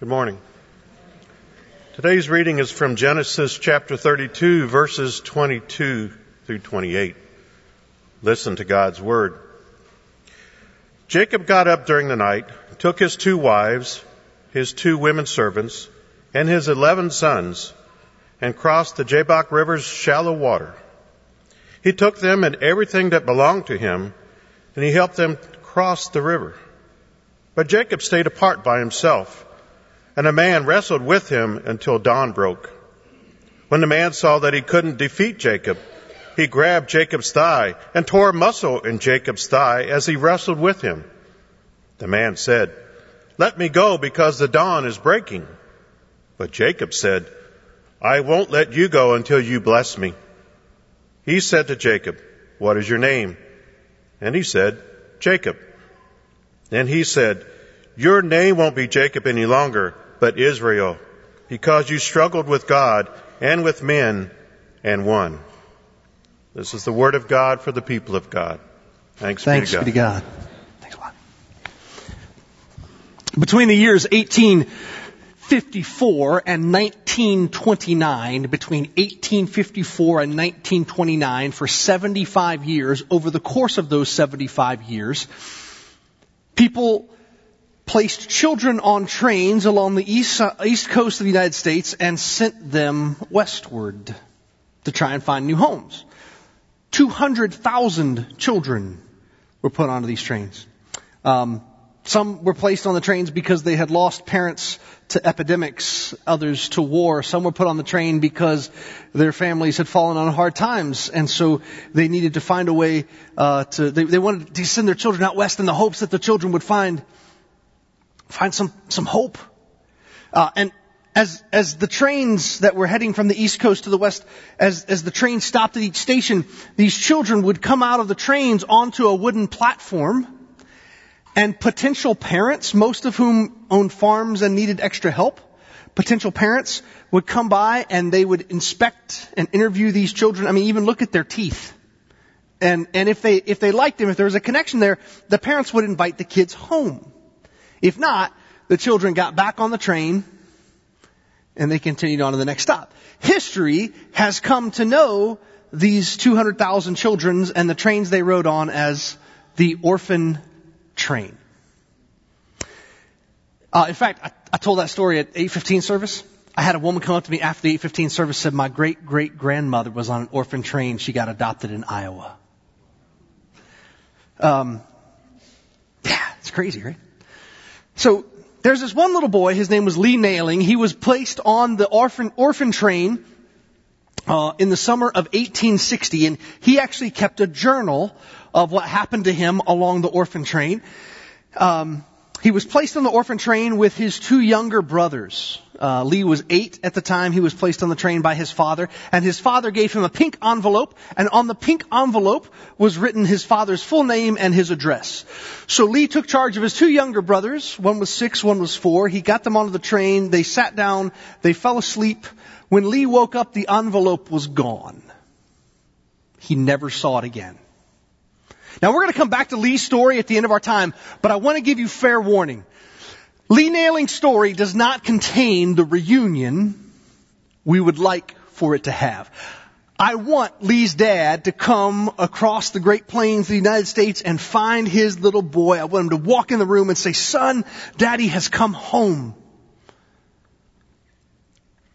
Good morning. Today's reading is from Genesis chapter 32, verses 22 through 28. Listen to God's word. Jacob got up during the night, took his two wives, his two women servants, and his eleven sons, and crossed the Jabbok River's shallow water. He took them and everything that belonged to him, and he helped them cross the river. But Jacob stayed apart by himself, and a man wrestled with him until dawn broke. When the man saw that he couldn't defeat Jacob, he grabbed Jacob's thigh and tore a muscle in Jacob's thigh as he wrestled with him. The man said, Let me go because the dawn is breaking. But Jacob said, I won't let you go until you bless me. He said to Jacob, What is your name? And he said, Jacob. Then he said, Your name won't be Jacob any longer, but Israel, because you struggled with God and with men and won. This is the word of God for the people of God. Thanks, Thanks be to God. Be to God. Thanks a lot. Between the years 1854 and 1929, between 1854 and 1929, for 75 years, over the course of those 75 years, people placed children on trains along the east, east coast of the United States and sent them westward to try and find new homes. 200,000 children were put onto these trains. Um, some were placed on the trains because they had lost parents to epidemics, others to war. Some were put on the train because their families had fallen on hard times, and so they needed to find a way uh, to. They, they wanted to send their children out west in the hopes that the children would find find some some hope. Uh, and as as the trains that were heading from the east coast to the west, as as the train stopped at each station, these children would come out of the trains onto a wooden platform and potential parents, most of whom owned farms and needed extra help, potential parents would come by and they would inspect and interview these children. I mean, even look at their teeth. And, and if they, if they liked them, if there was a connection there, the parents would invite the kids home. If not, the children got back on the train and they continued on to the next stop. History has come to know these 200,000 children and the trains they rode on as the orphan train. Uh, in fact, I, I told that story at 815 service. I had a woman come up to me after the 815 service said my great great grandmother was on an orphan train. She got adopted in Iowa. Um, yeah, it's crazy, right? So there's this one little boy. His name was Lee Nailing. He was placed on the orphan orphan train uh, in the summer of 1860, and he actually kept a journal of what happened to him along the orphan train. Um, he was placed on the orphan train with his two younger brothers. Uh, Lee was eight at the time he was placed on the train by his father, and his father gave him a pink envelope, and on the pink envelope was written his father's full name and his address. So Lee took charge of his two younger brothers. One was six, one was four. He got them onto the train. They sat down. They fell asleep. When Lee woke up, the envelope was gone. He never saw it again. Now we're going to come back to Lee's story at the end of our time, but I want to give you fair warning. Lee Nailing's story does not contain the reunion we would like for it to have. I want Lee's dad to come across the Great Plains of the United States and find his little boy. I want him to walk in the room and say, son, daddy has come home.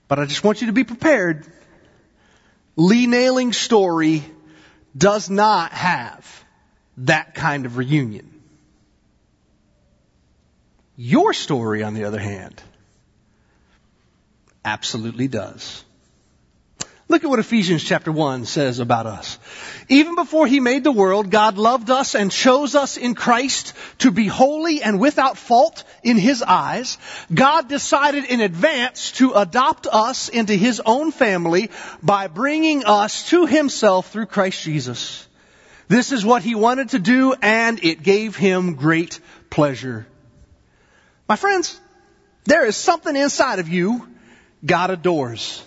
But I just want you to be prepared. Lee Nailing's story does not have that kind of reunion. Your story, on the other hand, absolutely does. Look at what Ephesians chapter 1 says about us. Even before he made the world, God loved us and chose us in Christ to be holy and without fault in his eyes. God decided in advance to adopt us into his own family by bringing us to himself through Christ Jesus. This is what he wanted to do and it gave him great pleasure. My friends, there is something inside of you God adores.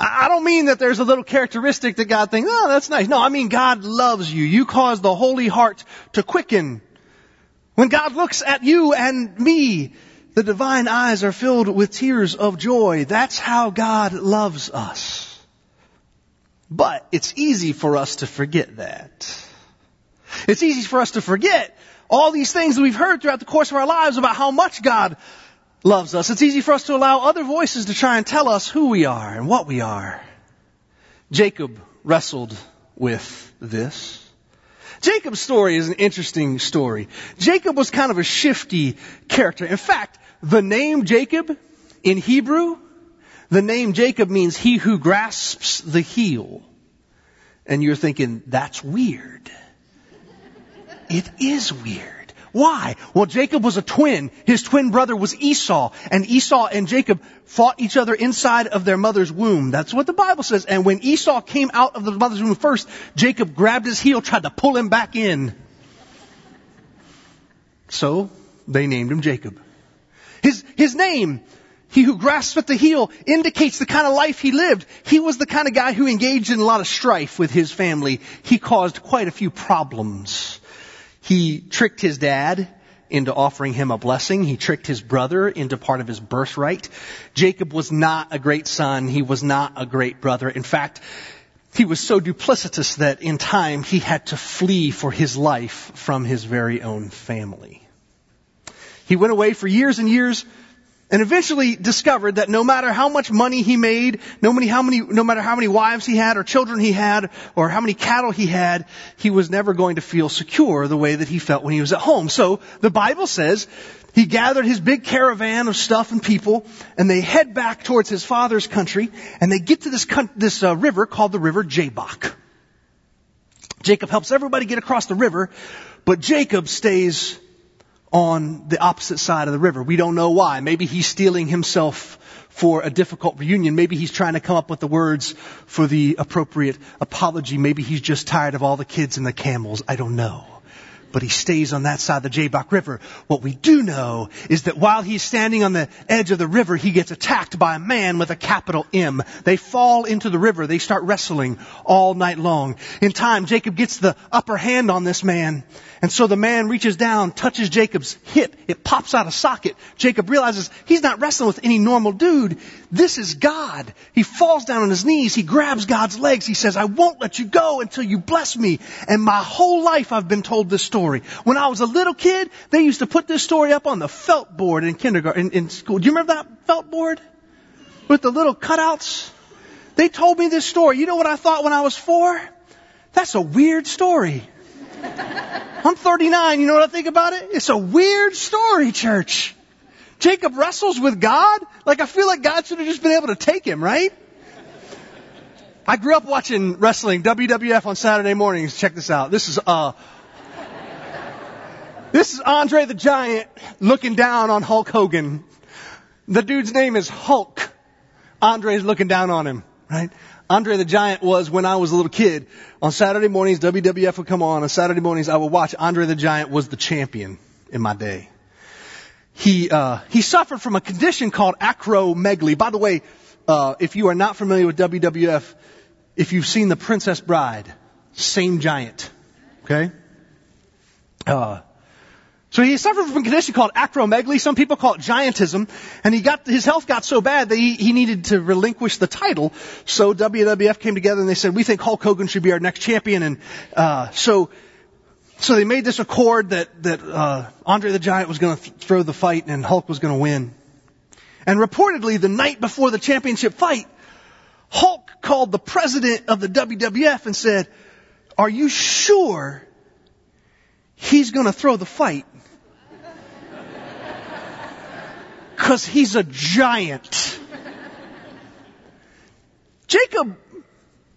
I don't mean that there's a little characteristic that God thinks, oh, that's nice. No, I mean God loves you. You cause the holy heart to quicken. When God looks at you and me, the divine eyes are filled with tears of joy. That's how God loves us. But it's easy for us to forget that. It's easy for us to forget all these things that we've heard throughout the course of our lives about how much God loves us. It's easy for us to allow other voices to try and tell us who we are and what we are. Jacob wrestled with this. Jacob's story is an interesting story. Jacob was kind of a shifty character. In fact, the name Jacob in Hebrew, the name Jacob means he who grasps the heel. And you're thinking, that's weird. It is weird. Why? Well, Jacob was a twin. His twin brother was Esau. And Esau and Jacob fought each other inside of their mother's womb. That's what the Bible says. And when Esau came out of the mother's womb first, Jacob grabbed his heel, tried to pull him back in. So, they named him Jacob. His, his name, he who grasps at the heel, indicates the kind of life he lived. He was the kind of guy who engaged in a lot of strife with his family. He caused quite a few problems. He tricked his dad into offering him a blessing. He tricked his brother into part of his birthright. Jacob was not a great son. He was not a great brother. In fact, he was so duplicitous that in time he had to flee for his life from his very own family. He went away for years and years and eventually discovered that no matter how much money he made, no, many, how many, no matter how many wives he had or children he had or how many cattle he had, he was never going to feel secure the way that he felt when he was at home. So the Bible says he gathered his big caravan of stuff and people and they head back towards his father's country and they get to this, this uh, river called the river Jabbok. Jacob helps everybody get across the river, but Jacob stays on the opposite side of the river. We don't know why. Maybe he's steeling himself for a difficult reunion. Maybe he's trying to come up with the words for the appropriate apology. Maybe he's just tired of all the kids and the camels. I don't know but he stays on that side of the Jabbok River. What we do know is that while he's standing on the edge of the river, he gets attacked by a man with a capital M. They fall into the river. They start wrestling all night long. In time, Jacob gets the upper hand on this man. And so the man reaches down, touches Jacob's hip. It pops out a socket. Jacob realizes he's not wrestling with any normal dude. This is God. He falls down on his knees. He grabs God's legs. He says, I won't let you go until you bless me. And my whole life I've been told this story story. When I was a little kid, they used to put this story up on the felt board in kindergarten, in, in school. Do you remember that felt board? With the little cutouts? They told me this story. You know what I thought when I was four? That's a weird story. I'm 39. You know what I think about it? It's a weird story, church. Jacob wrestles with God. Like I feel like God should have just been able to take him, right? I grew up watching wrestling, WWF on Saturday mornings. Check this out. This is, uh, this is Andre the Giant looking down on Hulk Hogan. The dude's name is Hulk. Andre's looking down on him, right? Andre the Giant was when I was a little kid. On Saturday mornings, WWF would come on. On Saturday mornings, I would watch. Andre the Giant was the champion in my day. He uh, he suffered from a condition called acromegaly. By the way, uh, if you are not familiar with WWF, if you've seen The Princess Bride, same giant. Okay. Uh, so he suffered from a condition called acromegaly. Some people call it giantism. And he got, his health got so bad that he, he needed to relinquish the title. So WWF came together and they said, we think Hulk Hogan should be our next champion. And, uh, so, so they made this accord that, that, uh, Andre the Giant was gonna th- throw the fight and Hulk was gonna win. And reportedly the night before the championship fight, Hulk called the president of the WWF and said, are you sure he's gonna throw the fight? Because he's a giant. Jacob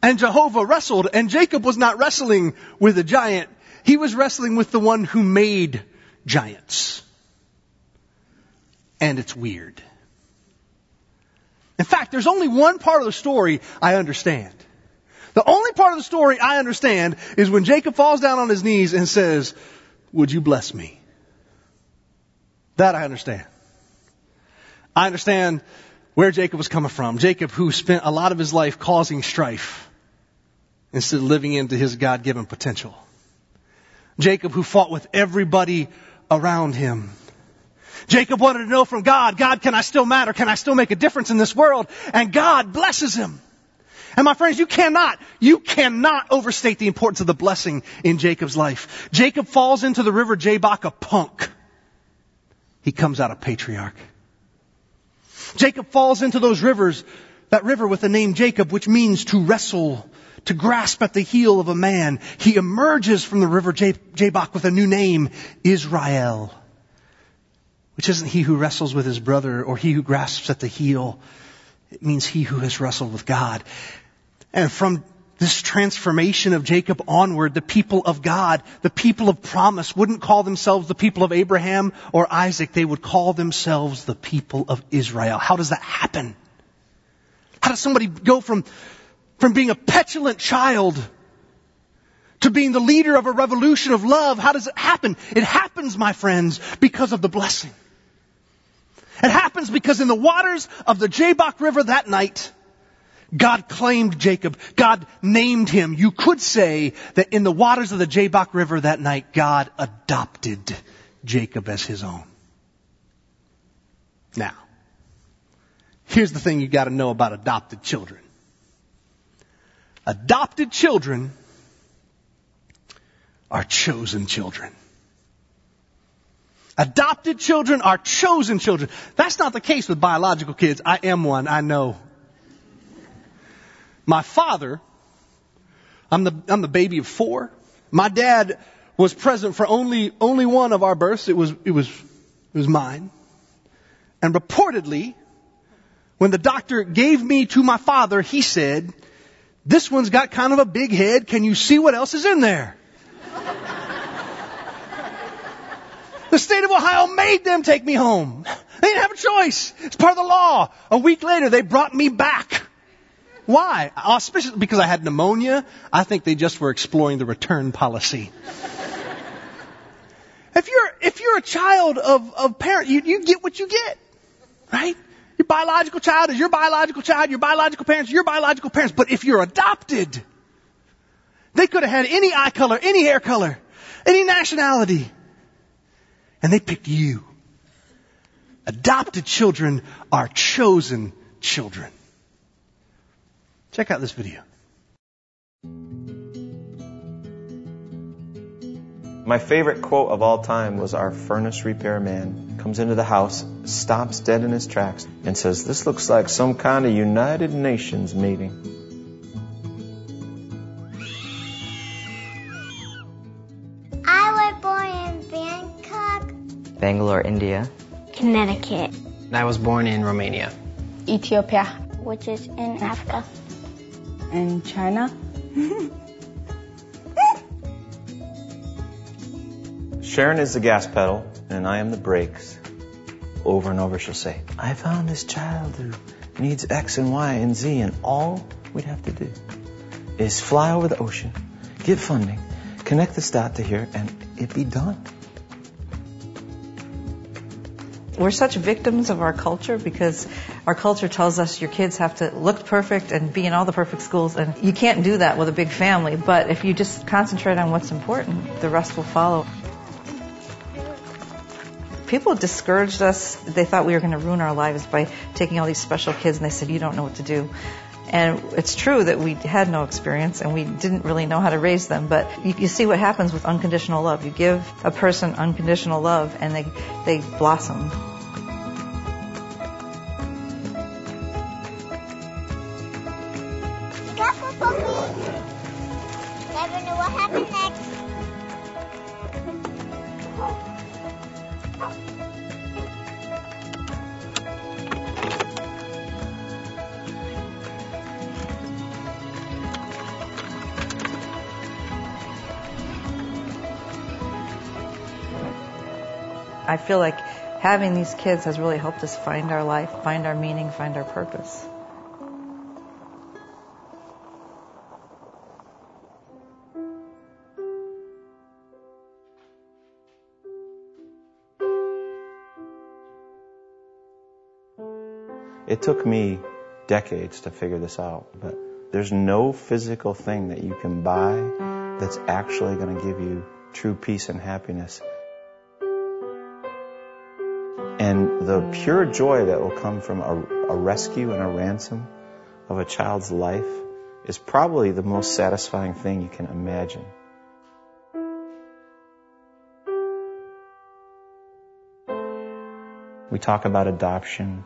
and Jehovah wrestled, and Jacob was not wrestling with a giant. He was wrestling with the one who made giants. And it's weird. In fact, there's only one part of the story I understand. The only part of the story I understand is when Jacob falls down on his knees and says, Would you bless me? That I understand. I understand where Jacob was coming from. Jacob who spent a lot of his life causing strife instead of living into his God-given potential. Jacob who fought with everybody around him. Jacob wanted to know from God, God, can I still matter? Can I still make a difference in this world? And God blesses him. And my friends, you cannot, you cannot overstate the importance of the blessing in Jacob's life. Jacob falls into the river Jabbok a punk. He comes out a patriarch. Jacob falls into those rivers, that river with the name Jacob, which means to wrestle, to grasp at the heel of a man. He emerges from the river Jabbok with a new name, Israel which isn't he who wrestles with his brother or he who grasps at the heel. It means he who has wrestled with God. And from this transformation of Jacob onward, the people of God, the people of promise wouldn't call themselves the people of Abraham or Isaac. They would call themselves the people of Israel. How does that happen? How does somebody go from, from being a petulant child to being the leader of a revolution of love? How does it happen? It happens, my friends, because of the blessing. It happens because in the waters of the Jabbok River that night, God claimed Jacob. God named him. You could say that in the waters of the Jabbok River that night, God adopted Jacob as his own. Now, here's the thing you gotta know about adopted children. Adopted children are chosen children. Adopted children are chosen children. That's not the case with biological kids. I am one, I know. My father, I'm the, I'm the baby of four. My dad was present for only, only one of our births. It was, it was, it was mine. And reportedly, when the doctor gave me to my father, he said, this one's got kind of a big head. Can you see what else is in there? The state of Ohio made them take me home. They didn't have a choice. It's part of the law. A week later, they brought me back. Why? Auspicious because I had pneumonia. I think they just were exploring the return policy. if you're if you're a child of of parent, you you get what you get, right? Your biological child is your biological child. Your biological parents, your biological parents. But if you're adopted, they could have had any eye color, any hair color, any nationality. And they picked you. Adopted children are chosen children. Check out this video. My favorite quote of all time was our furnace repairman comes into the house, stops dead in his tracks, and says, This looks like some kind of United Nations meeting. I was born in Bangkok, Bangalore, India. Connecticut. I was born in Romania. Ethiopia. Which is in Africa. In China. Sharon is the gas pedal, and I am the brakes. Over and over she'll say, I found this child who needs X and Y and Z, and all we'd have to do is fly over the ocean, get funding, connect this dot to here, and it'd be done. We're such victims of our culture because our culture tells us your kids have to look perfect and be in all the perfect schools, and you can't do that with a big family. But if you just concentrate on what's important, the rest will follow. People discouraged us. They thought we were going to ruin our lives by taking all these special kids, and they said, You don't know what to do. And it's true that we had no experience and we didn't really know how to raise them. But you, you, see what happens with unconditional love. You give a person unconditional love and they, they blossom. Feel like having these kids has really helped us find our life, find our meaning, find our purpose. It took me decades to figure this out, but there's no physical thing that you can buy that's actually going to give you true peace and happiness And the pure joy that will come from a, a rescue and a ransom of a child's life is probably the most satisfying thing you can imagine. We talk about adoption.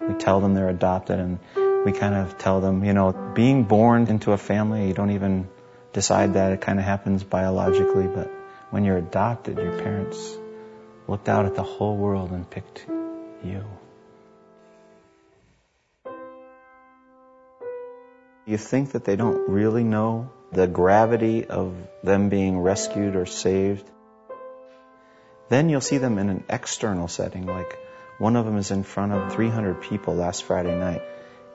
We tell them they're adopted and we kind of tell them, you know, being born into a family, you don't even decide that. It kind of happens biologically, but when you're adopted, your parents looked out at the whole world and picked you. You think that they don't really know the gravity of them being rescued or saved. Then you'll see them in an external setting, like one of them is in front of 300 people last Friday night,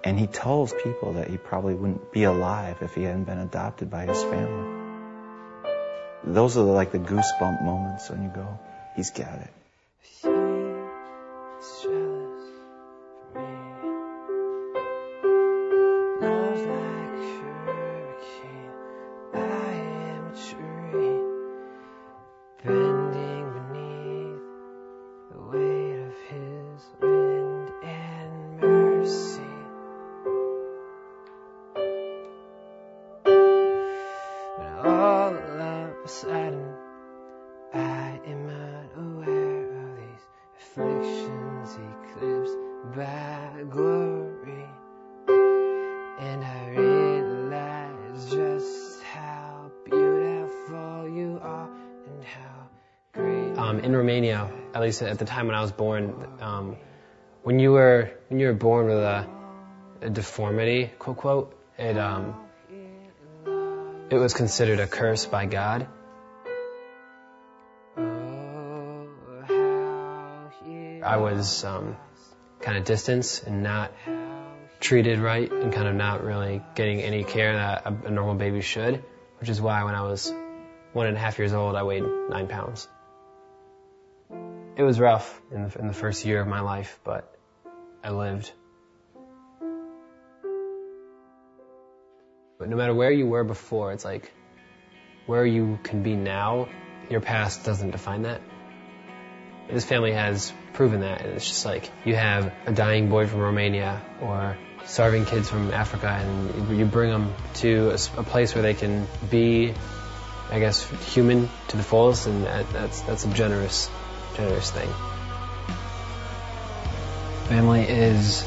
and he tells people that he probably wouldn't be alive if he hadn't been adopted by his family. Those are like the goosebump moments when you go, he's got it. In Romania, at least at the time when I was born, um, when you were when you were born with a, a deformity, quote quote, it um, it was considered a curse by God. I was um, kind of distanced and not treated right, and kind of not really getting any care that a, a normal baby should, which is why when I was one and a half years old, I weighed nine pounds. It was rough in the, in the first year of my life, but I lived. But no matter where you were before, it's like where you can be now, your past doesn't define that. This family has proven that, and it's just like you have a dying boy from Romania or starving kids from Africa, and you bring them to a, a place where they can be, I guess, human to the fullest, and that, that's that's a generous generous thing. Family is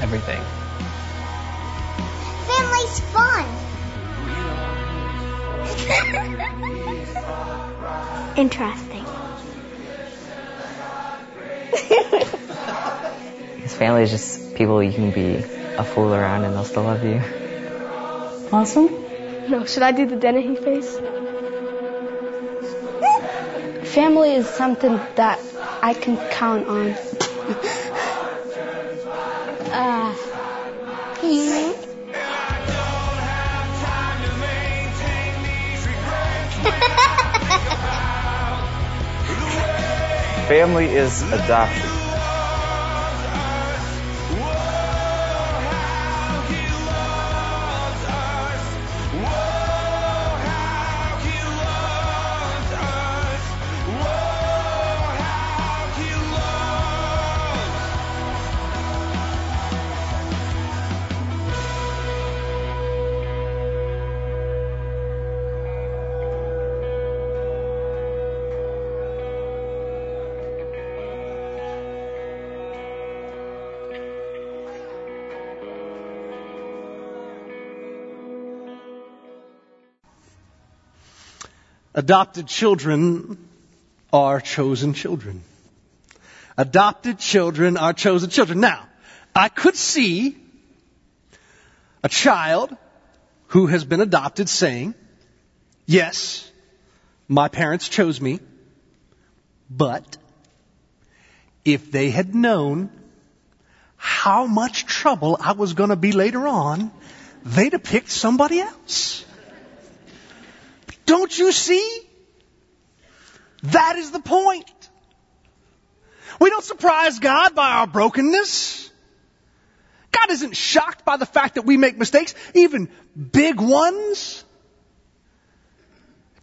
everything. Family's fun. Interesting. His family is just people you can be a fool around and they'll still love you. Awesome? No, should I do the Dennehy face? Family is something that I can count on. uh, Family is adoption. Adopted children are chosen children. Adopted children are chosen children. Now, I could see a child who has been adopted saying, yes, my parents chose me, but if they had known how much trouble I was going to be later on, they'd have picked somebody else. Don't you see? That is the point. We don't surprise God by our brokenness. God isn't shocked by the fact that we make mistakes, even big ones.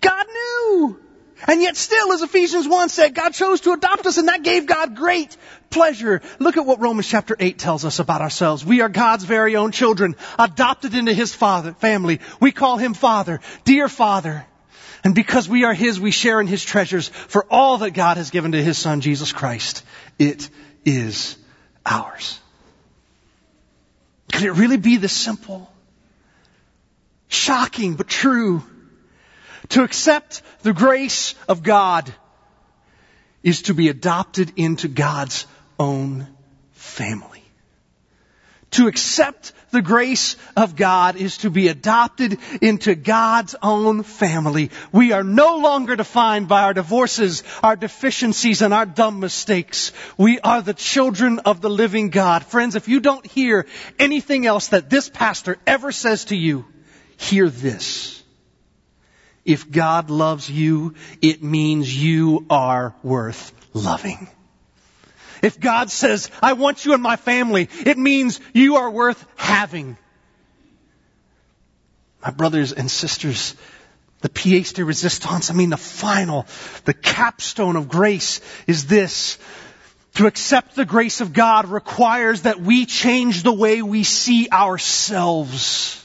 God knew. And yet still, as Ephesians 1 said, God chose to adopt us and that gave God great pleasure. Look at what Romans chapter 8 tells us about ourselves. We are God's very own children, adopted into His father, family. We call Him Father, dear Father. And because we are His, we share in His treasures for all that God has given to His Son, Jesus Christ. It is ours. Could it really be this simple? Shocking, but true. To accept the grace of God is to be adopted into God's own family. To accept the grace of God is to be adopted into God's own family. We are no longer defined by our divorces, our deficiencies, and our dumb mistakes. We are the children of the living God. Friends, if you don't hear anything else that this pastor ever says to you, hear this. If God loves you, it means you are worth loving. If God says, I want you in my family, it means you are worth having. My brothers and sisters, the pièce de resistance, I mean the final, the capstone of grace is this. To accept the grace of God requires that we change the way we see ourselves.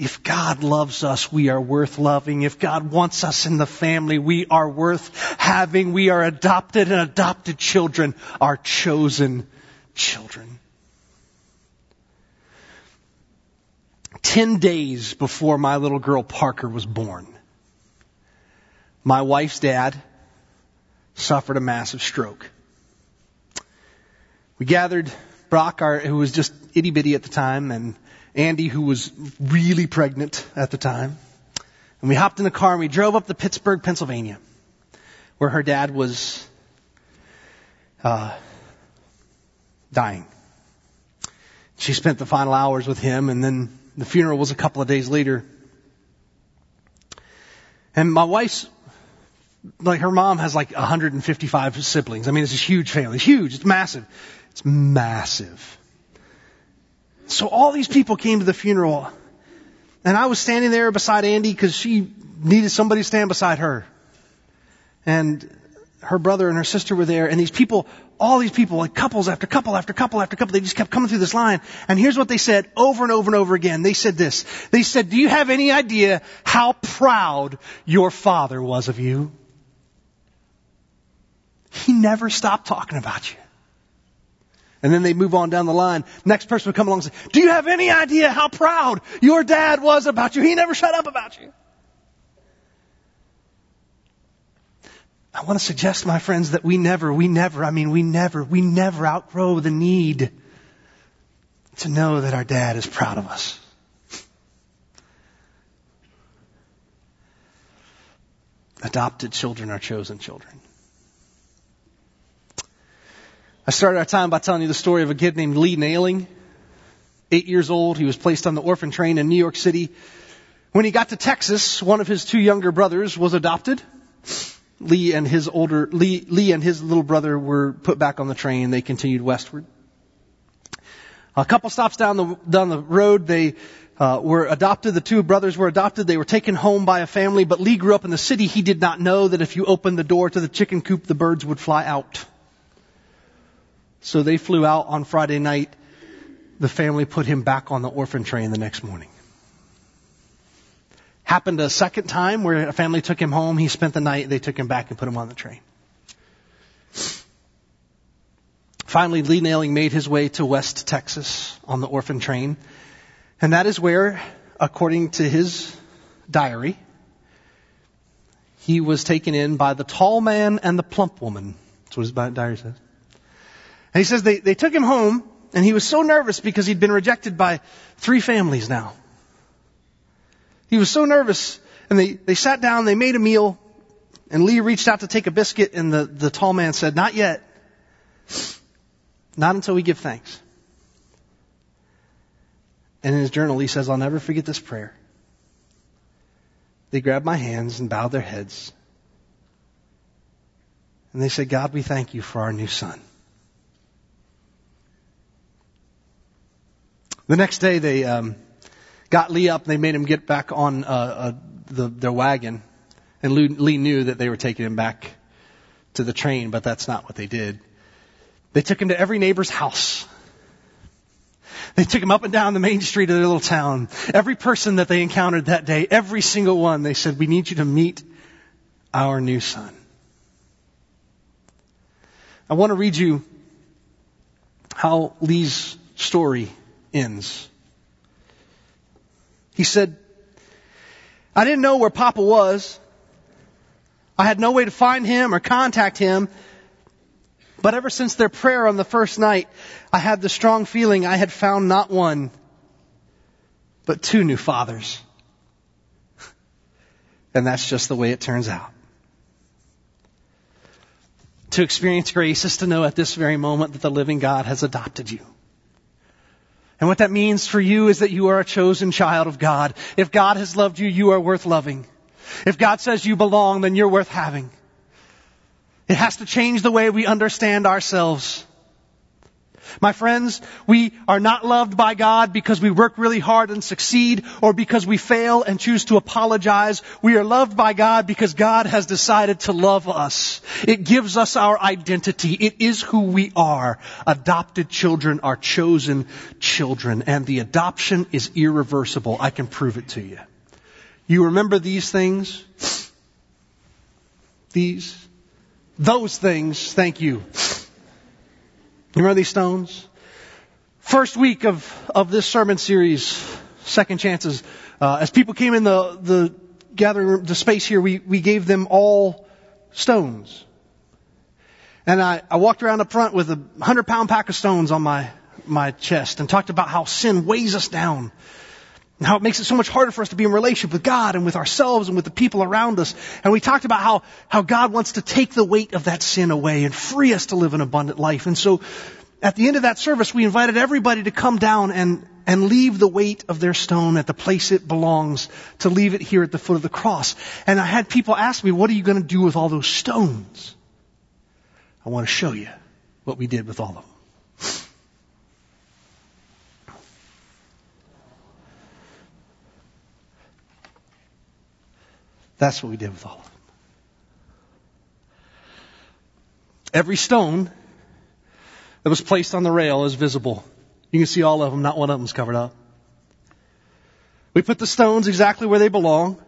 If God loves us, we are worth loving. If God wants us in the family, we are worth having. We are adopted and adopted children are chosen children. Ten days before my little girl Parker was born, my wife's dad suffered a massive stroke. We gathered Brock, our, who was just itty bitty at the time, and Andy, who was really pregnant at the time. And we hopped in the car and we drove up to Pittsburgh, Pennsylvania, where her dad was uh, dying. She spent the final hours with him, and then the funeral was a couple of days later. And my wife's, like her mom has like 155 siblings. I mean, it's a huge family. It's huge. It's massive. It's massive. So all these people came to the funeral. And I was standing there beside Andy because she needed somebody to stand beside her. And her brother and her sister were there. And these people, all these people, like couples after couple after couple after couple, they just kept coming through this line. And here's what they said over and over and over again. They said this. They said, do you have any idea how proud your father was of you? He never stopped talking about you. And then they move on down the line. Next person would come along and say, do you have any idea how proud your dad was about you? He never shut up about you. I want to suggest, my friends, that we never, we never, I mean, we never, we never outgrow the need to know that our dad is proud of us. Adopted children are chosen children. I started our time by telling you the story of a kid named Lee Nailing. Eight years old, he was placed on the orphan train in New York City. When he got to Texas, one of his two younger brothers was adopted. Lee and his older, Lee, Lee and his little brother were put back on the train. They continued westward. A couple stops down the, down the road, they uh, were adopted. The two brothers were adopted. They were taken home by a family, but Lee grew up in the city. He did not know that if you opened the door to the chicken coop, the birds would fly out. So they flew out on Friday night. The family put him back on the orphan train the next morning. Happened a second time where a family took him home. He spent the night. They took him back and put him on the train. Finally, Lee Nailing made his way to West Texas on the orphan train. And that is where, according to his diary, he was taken in by the tall man and the plump woman. That's what his diary says. And he says they, they took him home, and he was so nervous because he'd been rejected by three families now. He was so nervous, and they, they sat down, they made a meal, and Lee reached out to take a biscuit, and the, the tall man said, Not yet. Not until we give thanks. And in his journal, he says, I'll never forget this prayer. They grabbed my hands and bowed their heads. And they said, God, we thank you for our new son. The next day, they um, got Lee up. They made him get back on uh, uh, the, their wagon, And Lee knew that they were taking him back to the train, but that's not what they did. They took him to every neighbor's house. They took him up and down the main street of their little town. Every person that they encountered that day, every single one, they said, we need you to meet our new son. I want to read you how Lee's story ends. He said, I didn't know where Papa was. I had no way to find him or contact him. But ever since their prayer on the first night, I had the strong feeling I had found not one, but two new fathers. And that's just the way it turns out. To experience grace is to know at this very moment that the living God has adopted you. And what that means for you is that you are a chosen child of God. If God has loved you, you are worth loving. If God says you belong, then you're worth having. It has to change the way we understand ourselves. My friends, we are not loved by God because we work really hard and succeed or because we fail and choose to apologize. We are loved by God because God has decided to love us. It gives us our identity. It is who we are. Adopted children are chosen children and the adoption is irreversible. I can prove it to you. You remember these things? These? Those things, thank you. You remember these stones? First week of, of this sermon series, Second Chances, uh, as people came in the, the gathering room, the space here, we, we gave them all stones. And I, I walked around up front with a hundred pound pack of stones on my, my chest and talked about how sin weighs us down and how it makes it so much harder for us to be in relationship with God and with ourselves and with the people around us. And we talked about how, how God wants to take the weight of that sin away and free us to live an abundant life. And so at the end of that service, we invited everybody to come down and, and leave the weight of their stone at the place it belongs, to leave it here at the foot of the cross. And I had people ask me, what are you going to do with all those stones? I want to show you what we did with all of them. That's what we did with all of them. Every stone that was placed on the rail is visible. You can see all of them, not one of them's covered up. We put the stones exactly where they belong.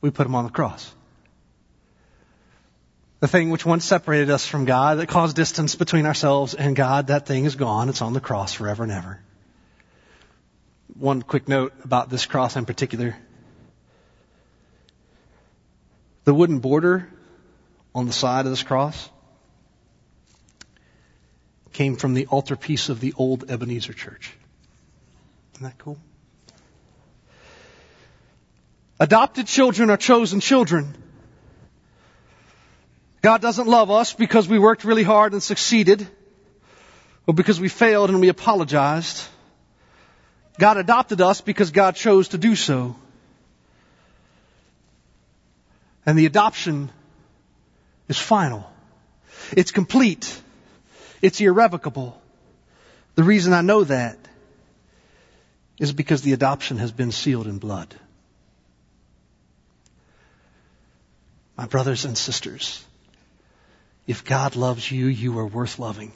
We put them on the cross. The thing which once separated us from God, that caused distance between ourselves and God, that thing is gone. It's on the cross forever and ever. One quick note about this cross in particular. The wooden border on the side of this cross came from the altarpiece of the old Ebenezer church. Isn't that cool? Adopted children are chosen children. God doesn't love us because we worked really hard and succeeded, or because we failed and we apologized. God adopted us because God chose to do so. And the adoption is final. It's complete. It's irrevocable. The reason I know that is because the adoption has been sealed in blood. My brothers and sisters, if God loves you, you are worth loving.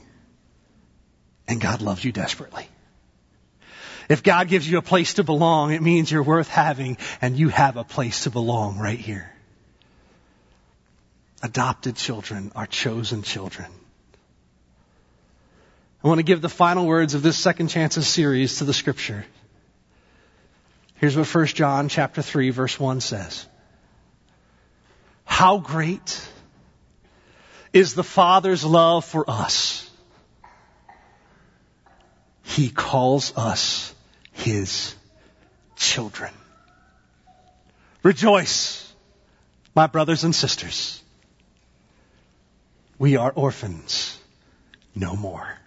And God loves you desperately. If God gives you a place to belong, it means you're worth having and you have a place to belong right here. Adopted children are chosen children. I want to give the final words of this second chances series to the scripture. Here's what 1 John chapter 3 verse 1 says. How great is the Father's love for us. He calls us his children. Rejoice, my brothers and sisters. We are orphans no more.